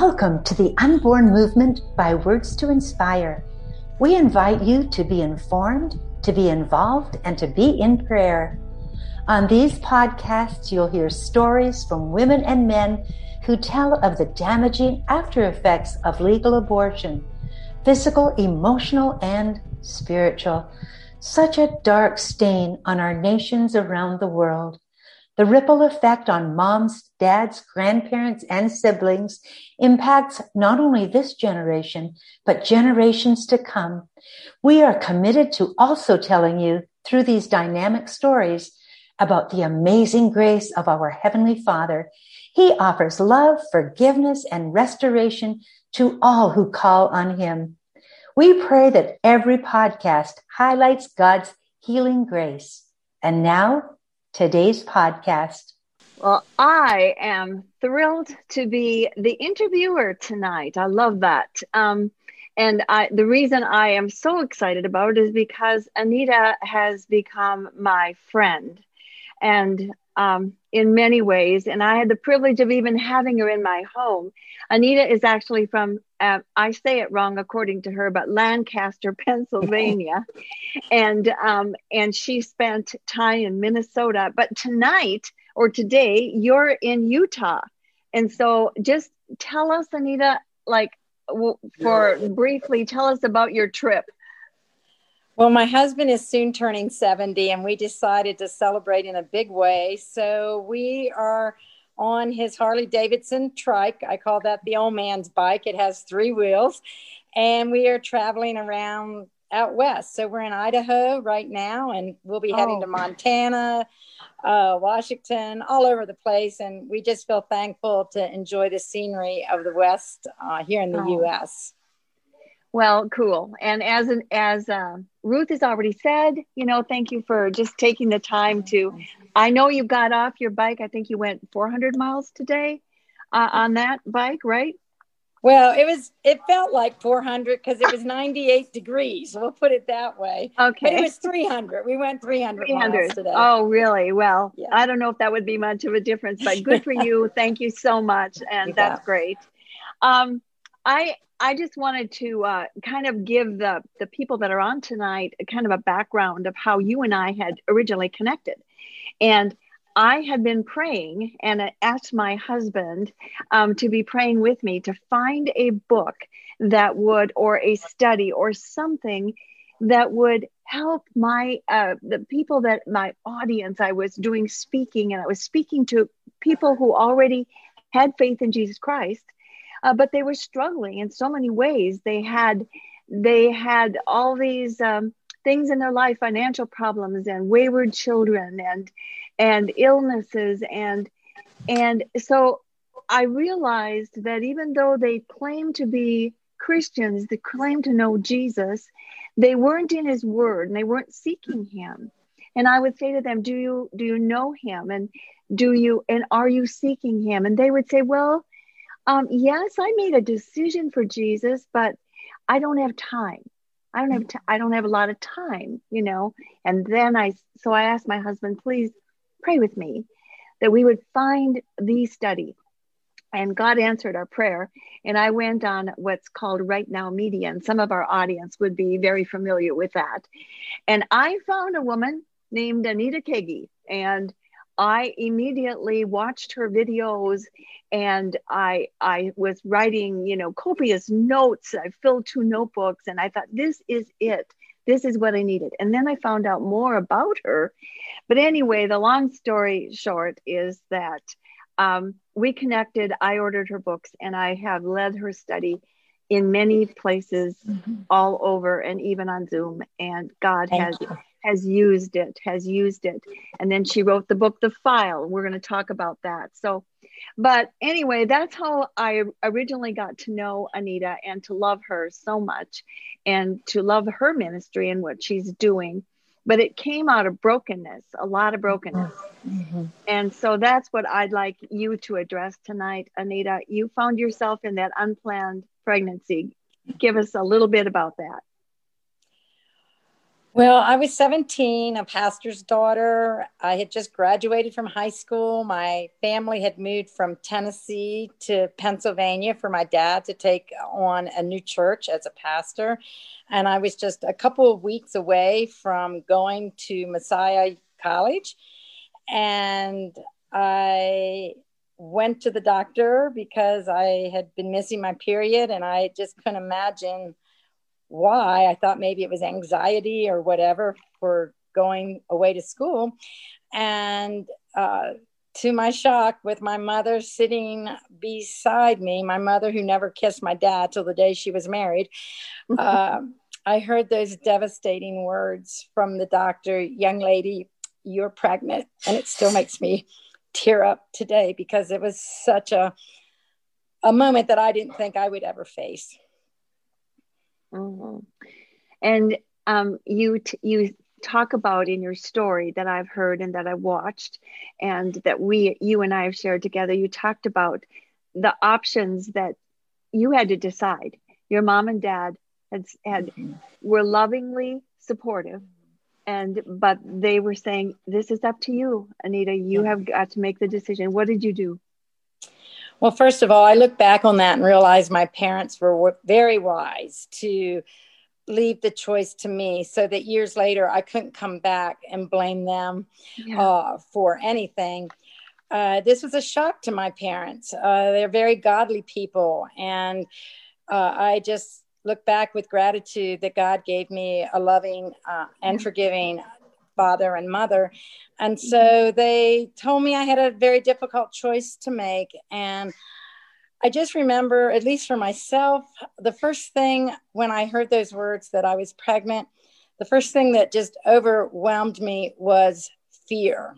Welcome to the Unborn Movement by Words to Inspire. We invite you to be informed, to be involved, and to be in prayer. On these podcasts, you'll hear stories from women and men who tell of the damaging after effects of legal abortion physical, emotional, and spiritual. Such a dark stain on our nations around the world. The ripple effect on moms, dads, grandparents, and siblings impacts not only this generation, but generations to come. We are committed to also telling you through these dynamic stories about the amazing grace of our Heavenly Father. He offers love, forgiveness, and restoration to all who call on Him. We pray that every podcast highlights God's healing grace. And now, today's podcast. Well, I am thrilled to be the interviewer tonight. I love that. Um, and I, the reason I am so excited about it is because Anita has become my friend. And um, in many ways, and I had the privilege of even having her in my home. Anita is actually from, uh, I say it wrong according to her, but Lancaster, Pennsylvania, and um, and she spent time in Minnesota. But tonight or today, you're in Utah, and so just tell us, Anita, like for briefly, tell us about your trip. Well, my husband is soon turning 70, and we decided to celebrate in a big way. So we are on his Harley Davidson trike. I call that the old man's bike. It has three wheels. And we are traveling around out west. So we're in Idaho right now, and we'll be heading oh. to Montana, uh, Washington, all over the place. And we just feel thankful to enjoy the scenery of the West uh, here in the oh. U.S. Well, cool. And as an, as uh, Ruth has already said, you know, thank you for just taking the time to. I know you got off your bike. I think you went 400 miles today uh, on that bike, right? Well, it was. It felt like 400 because it was 98 degrees. We'll put it that way. Okay. But it was 300. We went 300, 300. today. Oh, really? Well, yeah. I don't know if that would be much of a difference, but good for you. Thank you so much, and that's great. Um, I I just wanted to uh, kind of give the the people that are on tonight kind of a background of how you and I had originally connected, and I had been praying and asked my husband um, to be praying with me to find a book that would or a study or something that would help my uh, the people that my audience I was doing speaking and I was speaking to people who already had faith in Jesus Christ uh, but they were struggling in so many ways. They had they had all these um, things in their life, financial problems and wayward children and and illnesses and and so I realized that even though they claimed to be Christians, they claimed to know Jesus, they weren't in His Word and they weren't seeking Him. And I would say to them, "Do you do you know Him? And do you and are you seeking Him?" And they would say, "Well." Um, yes, I made a decision for Jesus, but I don't have time. I don't have t- I don't have a lot of time, you know. And then I so I asked my husband, please pray with me that we would find the study. And God answered our prayer. And I went on what's called Right Now Media, and some of our audience would be very familiar with that. And I found a woman named Anita Keagy, and I immediately watched her videos and I I was writing, you know, copious notes. I filled two notebooks and I thought this is it. This is what I needed. And then I found out more about her. But anyway, the long story short is that um, we connected. I ordered her books and I have led her study in many places mm-hmm. all over and even on Zoom. And God Thank has you has used it, has used it. And then she wrote the book, The File. We're going to talk about that. So, but anyway, that's how I originally got to know Anita and to love her so much and to love her ministry and what she's doing. But it came out of brokenness, a lot of brokenness. Mm-hmm. And so that's what I'd like you to address tonight, Anita. You found yourself in that unplanned pregnancy. Give us a little bit about that. Well, I was 17, a pastor's daughter. I had just graduated from high school. My family had moved from Tennessee to Pennsylvania for my dad to take on a new church as a pastor. And I was just a couple of weeks away from going to Messiah College. And I went to the doctor because I had been missing my period and I just couldn't imagine why. I thought maybe it was anxiety or whatever for going away to school. And uh, to my shock, with my mother sitting beside me, my mother who never kissed my dad till the day she was married, uh, I heard those devastating words from the doctor, young lady, you're pregnant. And it still makes me tear up today because it was such a, a moment that I didn't think I would ever face. Mm-hmm. And um, you t- you talk about in your story that I've heard and that I watched, and that we you and I have shared together. You talked about the options that you had to decide. Your mom and dad had had mm-hmm. were lovingly supportive, and but they were saying this is up to you, Anita. You yeah. have got to make the decision. What did you do? Well, first of all, I look back on that and realize my parents were very wise to leave the choice to me so that years later I couldn't come back and blame them yeah. uh, for anything. Uh, this was a shock to my parents. Uh, they're very godly people. And uh, I just look back with gratitude that God gave me a loving uh, and forgiving father and mother. And so mm-hmm. they told me I had a very difficult choice to make. And I just remember, at least for myself, the first thing when I heard those words that I was pregnant, the first thing that just overwhelmed me was fear.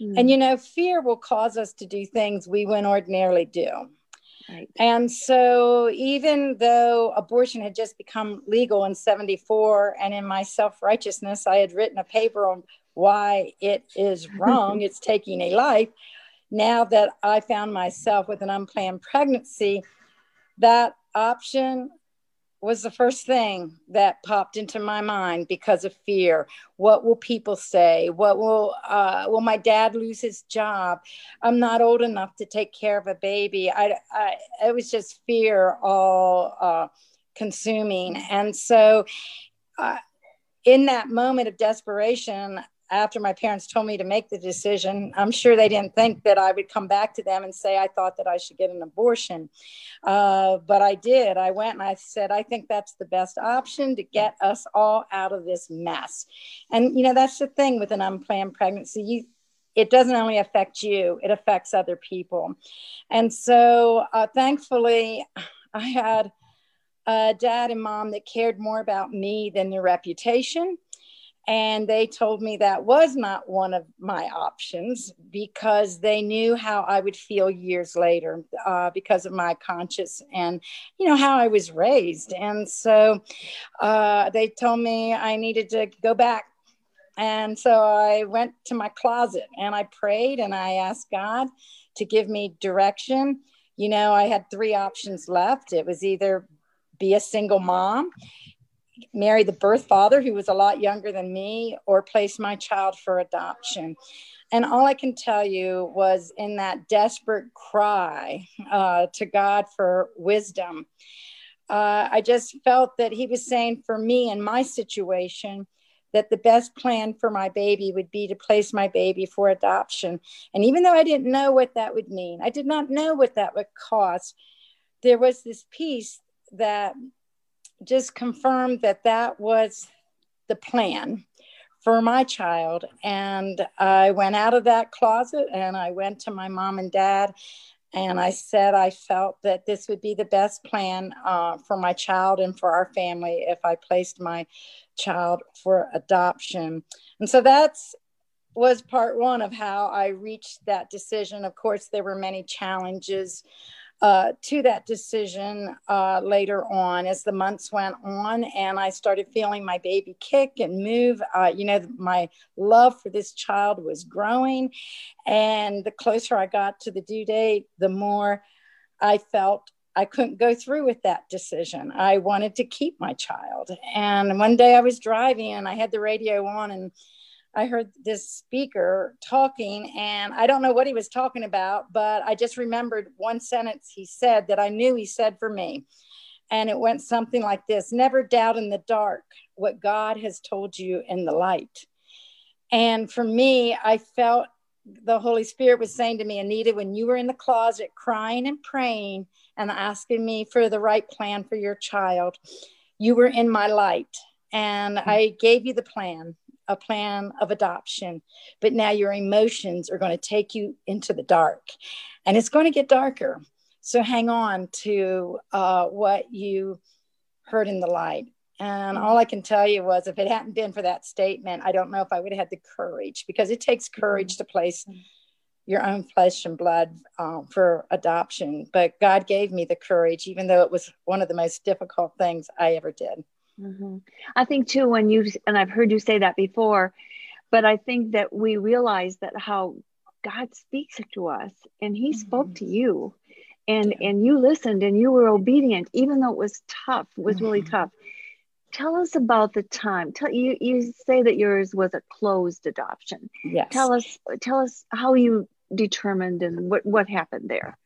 Mm. And you know, fear will cause us to do things we wouldn't ordinarily do. Right. And so, even though abortion had just become legal in 74, and in my self righteousness, I had written a paper on why it is wrong, it's taking a life. Now that I found myself with an unplanned pregnancy, that option was the first thing that popped into my mind because of fear. What will people say? What will uh, will my dad lose his job? I'm not old enough to take care of a baby. I, I it was just fear all uh, consuming, and so. Uh, in that moment of desperation, after my parents told me to make the decision, I'm sure they didn't think that I would come back to them and say I thought that I should get an abortion. Uh, but I did. I went and I said, I think that's the best option to get us all out of this mess. And, you know, that's the thing with an unplanned pregnancy. You, it doesn't only affect you, it affects other people. And so uh, thankfully, I had a dad and mom that cared more about me than their reputation and they told me that was not one of my options because they knew how I would feel years later uh, because of my conscience and, you know, how I was raised. And so uh, they told me I needed to go back. And so I went to my closet and I prayed and I asked God to give me direction. You know, I had three options left. It was either be a single mom marry the birth father who was a lot younger than me or place my child for adoption. And all i can tell you was in that desperate cry uh, to god for wisdom uh, i just felt that he was saying for me in my situation that the best plan for my baby would be to place my baby for adoption. And even though i didn't know what that would mean i did not know what that would cost there was this peace that just confirmed that that was the plan for my child. And I went out of that closet and I went to my mom and dad and I said I felt that this would be the best plan uh, for my child and for our family if I placed my child for adoption. And so that's was part one of how I reached that decision. Of course, there were many challenges uh, to that decision uh, later on as the months went on and I started feeling my baby kick and move. Uh, you know, my love for this child was growing. And the closer I got to the due date, the more I felt I couldn't go through with that decision. I wanted to keep my child. And one day I was driving and I had the radio on and I heard this speaker talking, and I don't know what he was talking about, but I just remembered one sentence he said that I knew he said for me. And it went something like this Never doubt in the dark what God has told you in the light. And for me, I felt the Holy Spirit was saying to me, Anita, when you were in the closet crying and praying and asking me for the right plan for your child, you were in my light. And hmm. I gave you the plan a plan of adoption, but now your emotions are going to take you into the dark and it's going to get darker. So hang on to uh, what you heard in the light. And all I can tell you was if it hadn't been for that statement, I don't know if I would have had the courage because it takes courage to place your own flesh and blood um, for adoption. But God gave me the courage, even though it was one of the most difficult things I ever did. Mm-hmm. I think too, when you, and I've heard you say that before, but I think that we realize that how God speaks to us and he mm-hmm. spoke to you and, yeah. and you listened and you were obedient, even though it was tough, it was mm-hmm. really tough. Tell us about the time. Tell you, you say that yours was a closed adoption. Yes. Tell us, tell us how you determined and what, what happened there.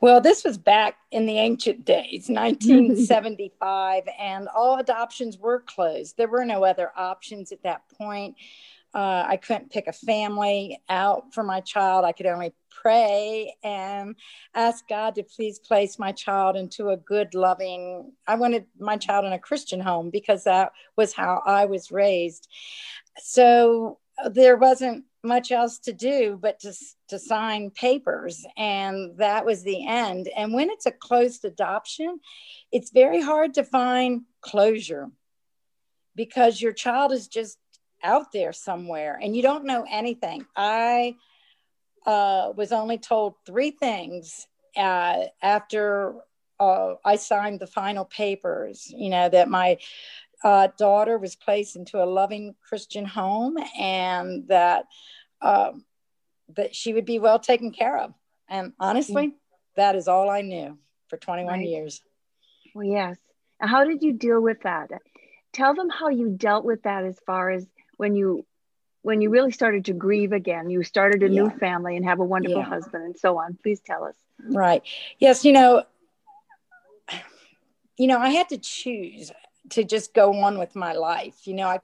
Well, this was back in the ancient days, 1975, and all adoptions were closed. There were no other options at that point. Uh, I couldn't pick a family out for my child. I could only pray and ask God to please place my child into a good, loving. I wanted my child in a Christian home because that was how I was raised. So there wasn't much else to do but to, to sign papers and that was the end. And when it's a closed adoption it's very hard to find closure because your child is just out there somewhere and you don't know anything. I uh, was only told three things uh, after uh, i signed the final papers you know that my uh, daughter was placed into a loving Christian home and that um, that she would be well taken care of. And honestly, mm-hmm. that is all I knew for 21 right. years. Well, yes. How did you deal with that? Tell them how you dealt with that as far as when you when you really started to grieve again. You started a yeah. new family and have a wonderful yeah. husband and so on. Please tell us. Right. Yes, you know, you know, I had to choose to just go on with my life. You know, I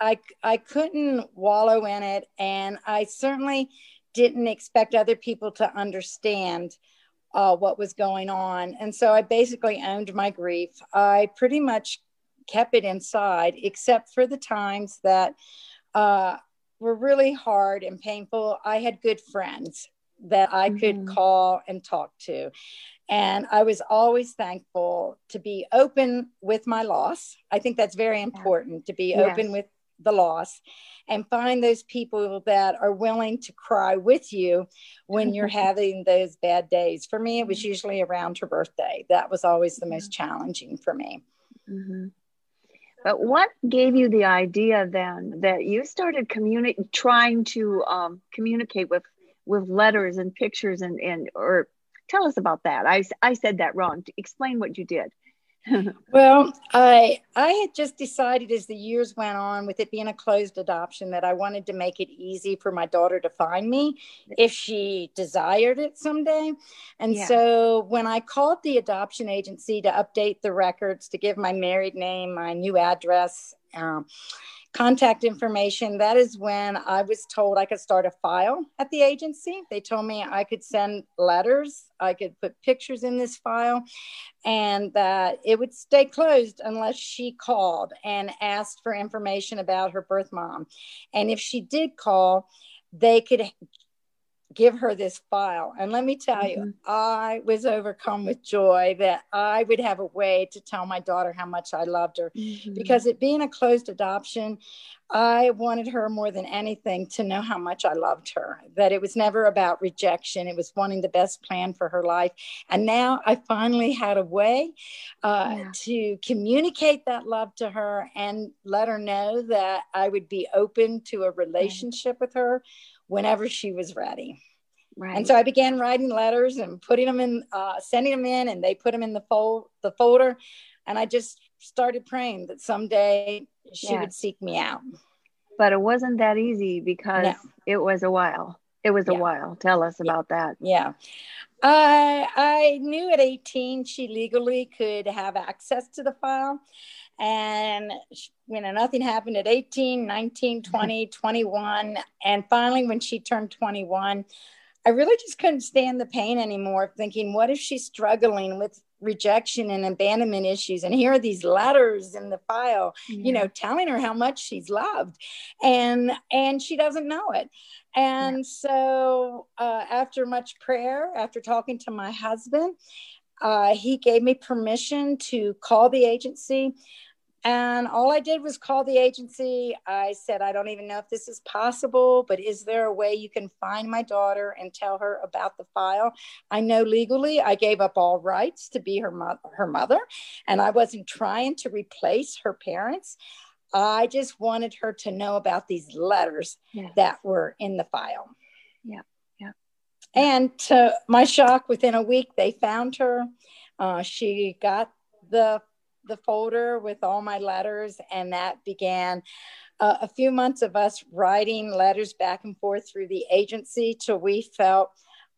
I I couldn't wallow in it, and I certainly didn't expect other people to understand uh, what was going on. And so I basically owned my grief. I pretty much kept it inside, except for the times that uh, were really hard and painful. I had good friends that I could mm-hmm. call and talk to. And I was always thankful to be open with my loss. I think that's very important to be yes. open with the loss and find those people that are willing to cry with you when you're having those bad days. For me, it was usually around her birthday. That was always the most challenging for me. Mm-hmm. But what gave you the idea then that you started communicating, trying to um, communicate with with letters and pictures and and or tell us about that. I, I said that wrong. Explain what you did. well, I I had just decided as the years went on, with it being a closed adoption, that I wanted to make it easy for my daughter to find me if she desired it someday. And yeah. so when I called the adoption agency to update the records, to give my married name, my new address, um, contact information, that is when I was told I could start a file at the agency. They told me I could send letters, I could put pictures in this file, and that it would stay closed unless she called and asked for information about her birth mom. And if she did call, they could give her this file. And let me tell mm-hmm. you, I was overcome with joy that I would have a way to tell my daughter how much I loved her. Mm-hmm. Because it being a closed adoption, I wanted her more than anything to know how much I loved her, that it was never about rejection. It was wanting the best plan for her life. And now I finally had a way uh, yeah. to communicate that love to her and let her know that I would be open to a relationship with her whenever she was ready. Right. And so I began writing letters and putting them in, uh, sending them in, and they put them in the fold, the folder. And I just started praying that someday she would seek me out. But it wasn't that easy because no. it was a while. It was a while. Tell us about that. Yeah. I I knew at 18 she legally could have access to the file. And you know, nothing happened at 18, 19, 20, 21. And finally, when she turned 21, I really just couldn't stand the pain anymore, thinking, what if she's struggling with rejection and abandonment issues? And here are these letters in the file, yeah. you know, telling her how much she's loved. And and she doesn't know it. And yeah. so uh, after much prayer, after talking to my husband, uh, he gave me permission to call the agency. And all I did was call the agency. I said, I don't even know if this is possible, but is there a way you can find my daughter and tell her about the file? I know legally I gave up all rights to be her, mo- her mother, and I wasn't trying to replace her parents. I just wanted her to know about these letters yeah. that were in the file. Yeah, yeah. And to my shock, within a week, they found her. Uh, she got the the folder with all my letters, and that began uh, a few months of us writing letters back and forth through the agency till we felt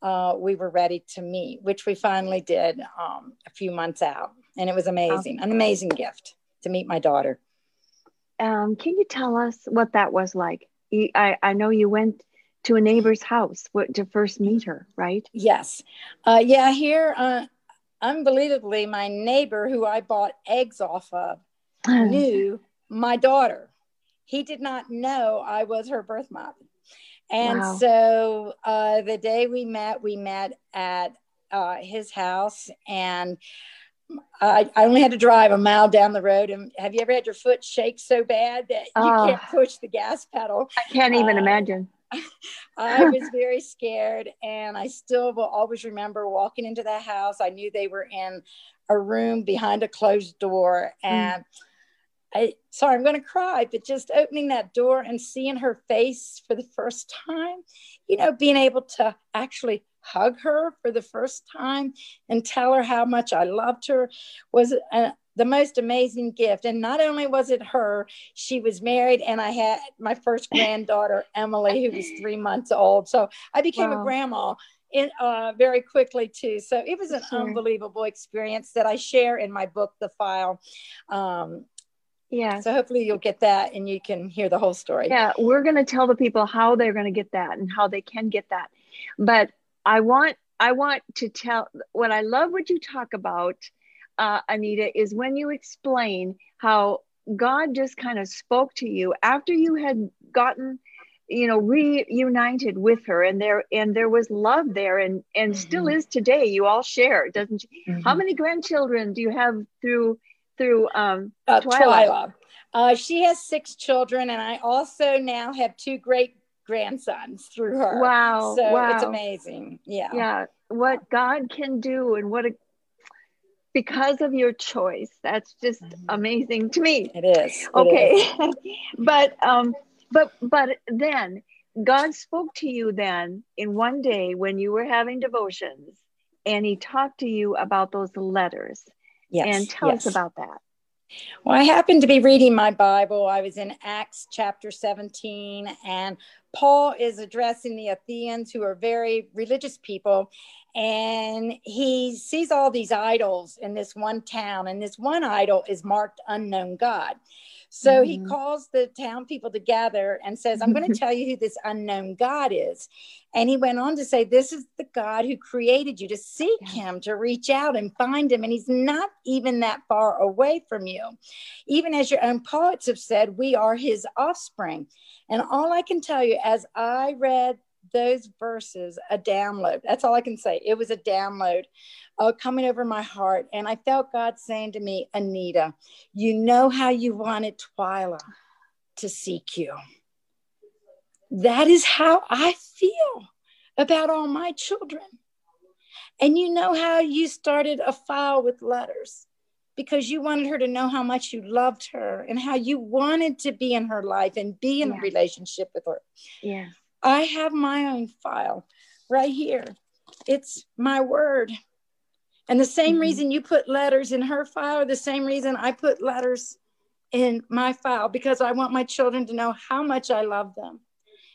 uh, we were ready to meet, which we finally did um, a few months out. And it was amazing, an amazing gift to meet my daughter. Um, can you tell us what that was like? I, I know you went to a neighbor's house to first meet her, right? Yes. Uh, yeah, here uh, unbelievably, my neighbor who I bought eggs off of knew my daughter. He did not know I was her birth mother. And wow. so uh, the day we met, we met at uh, his house, and I, I, only had to drive a mile down the road. And have you ever had your foot shake so bad that you oh, can't push the gas pedal? I can't even uh, imagine. I was very scared, and I still will always remember walking into that house. I knew they were in a room behind a closed door, mm. and mm. I sorry, I'm going to cry, but just opening that door and seeing her face for the first time, you know, being able to actually hug her for the first time and tell her how much I loved her was a, the most amazing gift. And not only was it her, she was married, and I had my first granddaughter, Emily, who was three months old. So I became wow. a grandma in, uh, very quickly too. So it was an sure. unbelievable experience that I share in my book, The File. Um, yeah. So hopefully you'll get that and you can hear the whole story. Yeah, we're going to tell the people how they're going to get that and how they can get that. But I want I want to tell what I love what you talk about uh, Anita, is when you explain how God just kind of spoke to you after you had gotten, you know, reunited with her, and there and there was love there, and and mm-hmm. still is today. You all share, doesn't? You? Mm-hmm. How many grandchildren do you have through through um, uh, Twyla? Twyla. Uh, she has six children, and I also now have two great grandsons through her. Wow! So wow. it's amazing. Yeah. Yeah. What God can do, and what a because of your choice. That's just mm-hmm. amazing to me. It is. It okay. Is. but um but but then God spoke to you then in one day when you were having devotions and he talked to you about those letters. Yes. And tell yes. us about that. Well, I happened to be reading my Bible. I was in Acts chapter 17, and Paul is addressing the Athenians, who are very religious people, and he sees all these idols in this one town, and this one idol is marked unknown God. So mm-hmm. he calls the town people together and says, I'm going to tell you who this unknown God is. And he went on to say, This is the God who created you to seek yeah. him, to reach out and find him. And he's not even that far away from you. Even as your own poets have said, we are his offspring. And all I can tell you, as I read those verses a download. That's all I can say. It was a download uh, coming over my heart. And I felt God saying to me, Anita, you know how you wanted Twyla to seek you. That is how I feel about all my children. And you know how you started a file with letters because you wanted her to know how much you loved her and how you wanted to be in her life and be in yeah. a relationship with her. Yeah. I have my own file right here. It's my word. And the same mm-hmm. reason you put letters in her file, the same reason I put letters in my file, because I want my children to know how much I love them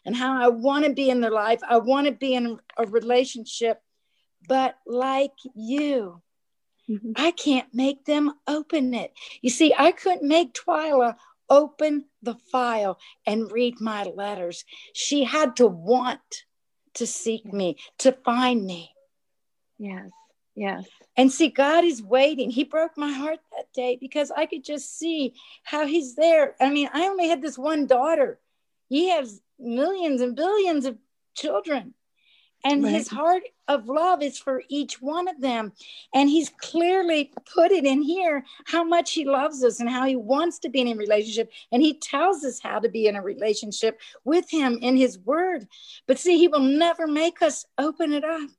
and how I want to be in their life. I want to be in a relationship, but like you, mm-hmm. I can't make them open it. You see, I couldn't make Twyla open the file and read my letters. She had to want to seek me, to find me. Yes, yes. And see, God is waiting. He broke my heart that day because I could just see how He's there. I mean, I only had this one daughter. He has millions and billions of children. And right. his heart of love is for each one of them. And he's clearly put it in here how much he loves us and how he wants to be in a relationship. And he tells us how to be in a relationship with him in his word. But see, he will never make us open it up.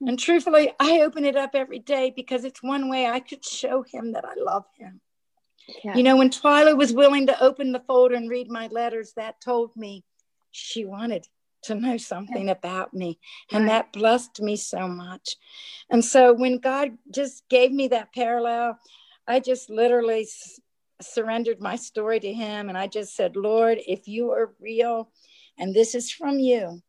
Hmm. And truthfully, I open it up every day because it's one way I could show him that I love him. Yeah. You know, when Twyla was willing to open the folder and read my letters, that told me she wanted to know something about me. And that blessed me so much. And so when God just gave me that parallel, I just literally surrendered my story to Him. And I just said, Lord, if you are real and this is from you,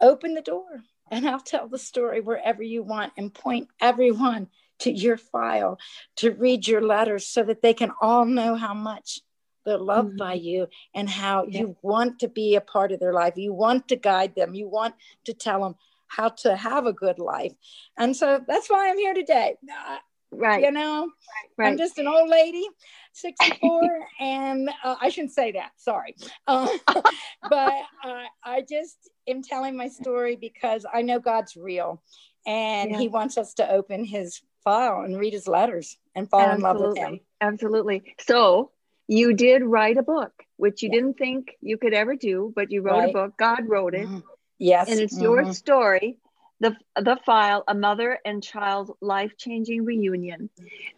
open the door and I'll tell the story wherever you want and point everyone to your file to read your letters so that they can all know how much they're loved mm-hmm. by you and how yeah. you want to be a part of their life. You want to guide them. You want to tell them how to have a good life. And so that's why I'm here today. Uh, right. You know, right. I'm just an old lady, 64, and uh, I shouldn't say that. Sorry. Uh, but uh, I just am telling my story because I know God's real and yeah. he wants us to open his file and read his letters and fall Absolutely. in love with him. Absolutely. So you did write a book, which you yeah. didn't think you could ever do, but you wrote right. a book. God wrote it. Mm-hmm. Yes. And it's mm-hmm. your story, the, the file, A Mother and Child Life Changing Reunion.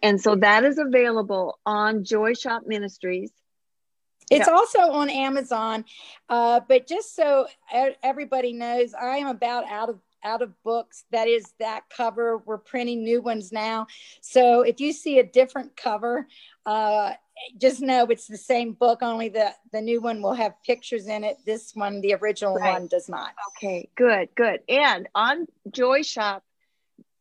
And so that is available on Joy Shop Ministries. It's yeah. also on Amazon. Uh, but just so everybody knows, I am about out of out of books. That is that cover. We're printing new ones now. So if you see a different cover, uh, just know it's the same book, only the, the new one will have pictures in it. This one, the original right. one, does not. Okay, good, good. And on joyshop.org,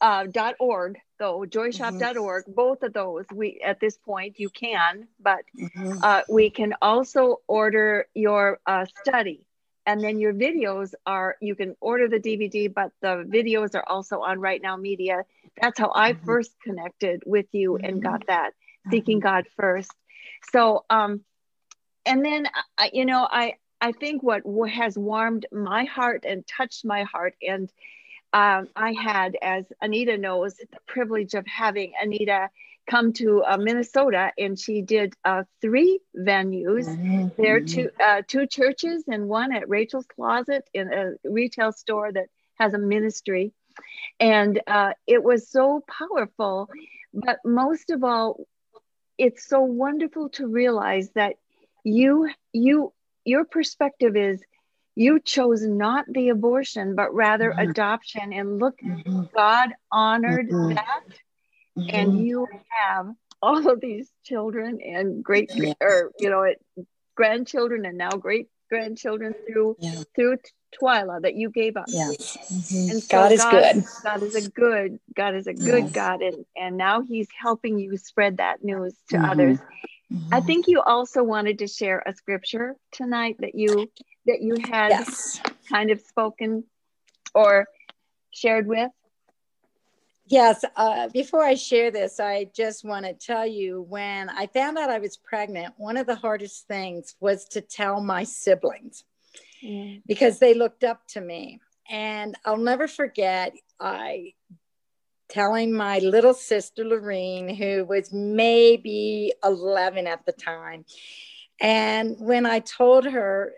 uh, dot org, though, joyshop.org, mm-hmm. both of those, we at this point you can, but mm-hmm. uh, we can also order your uh, study and then your videos are you can order the dvd but the videos are also on right now media that's how i mm-hmm. first connected with you mm-hmm. and got that seeking mm-hmm. god first so um and then I, you know i i think what has warmed my heart and touched my heart and um, i had as anita knows the privilege of having anita come to uh, Minnesota, and she did uh, three venues. Mm-hmm. There are two uh, two churches and one at Rachel's Closet in a retail store that has a ministry, and uh, it was so powerful. But most of all, it's so wonderful to realize that you you your perspective is you chose not the abortion but rather mm-hmm. adoption and look mm-hmm. god honored mm-hmm. that mm-hmm. and you have all of these children and great yeah. or you know it, grandchildren and now great grandchildren through yeah. through Twyla that you gave us. Yes. Mm-hmm. And so God is God, good. God is a good, God is a good yes. God. And, and now he's helping you spread that news to mm-hmm. others. Mm-hmm. I think you also wanted to share a scripture tonight that you that you had yes. kind of spoken or shared with. Yes. Uh, before I share this, I just want to tell you when I found out I was pregnant, one of the hardest things was to tell my siblings mm. because they looked up to me. And I'll never forget, I telling my little sister Lorene, who was maybe 11 at the time. And when I told her,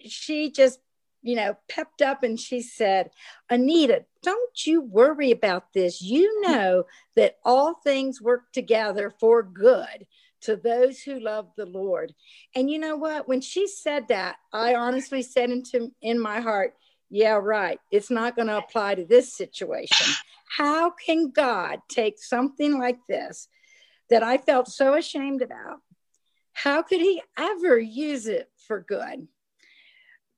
she just you know, pepped up and she said, Anita, don't you worry about this. You know that all things work together for good to those who love the Lord. And you know what? When she said that, I honestly said into in my heart, yeah, right. It's not going to apply to this situation. How can God take something like this that I felt so ashamed about? How could He ever use it for good?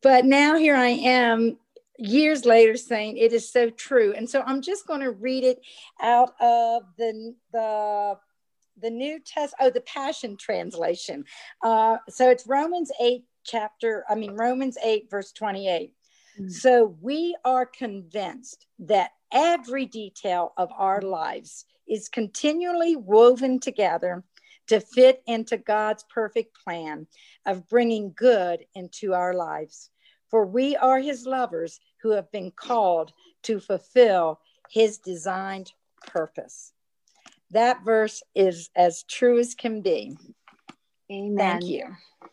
But now here I am years later saying it is so true. And so I'm just going to read it out of the, the, the New Test, oh, the Passion Translation. Uh, so it's Romans 8, chapter, I mean, Romans 8, verse 28. Mm. So we are convinced that every detail of our lives is continually woven together to fit into God's perfect plan of bringing good into our lives. For we are his lovers who have been called to fulfill his designed purpose. That verse is as true as can be. Amen. Thank you.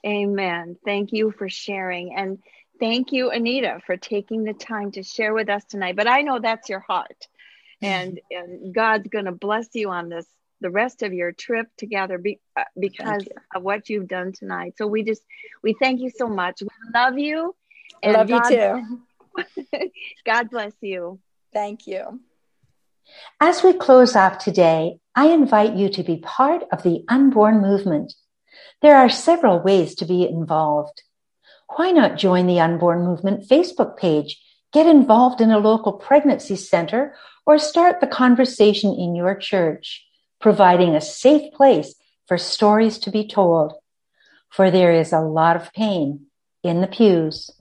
Amen. Thank you for sharing. And thank you, Anita, for taking the time to share with us tonight. But I know that's your heart. And, and God's going to bless you on this the rest of your trip together be, uh, because of what you've done tonight. So we just we thank you so much. We love you. I love God, you too. God bless you. Thank you. As we close off today, I invite you to be part of the unborn movement. There are several ways to be involved. Why not join the Unborn Movement Facebook page, get involved in a local pregnancy center, or start the conversation in your church, providing a safe place for stories to be told? For there is a lot of pain in the pews.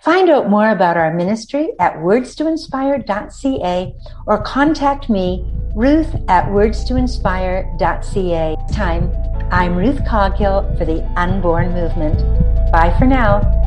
Find out more about our ministry at wordstoinspire.ca or contact me, Ruth at wordstoinspire.ca. Time, I'm Ruth Coghill for the Unborn Movement. Bye for now.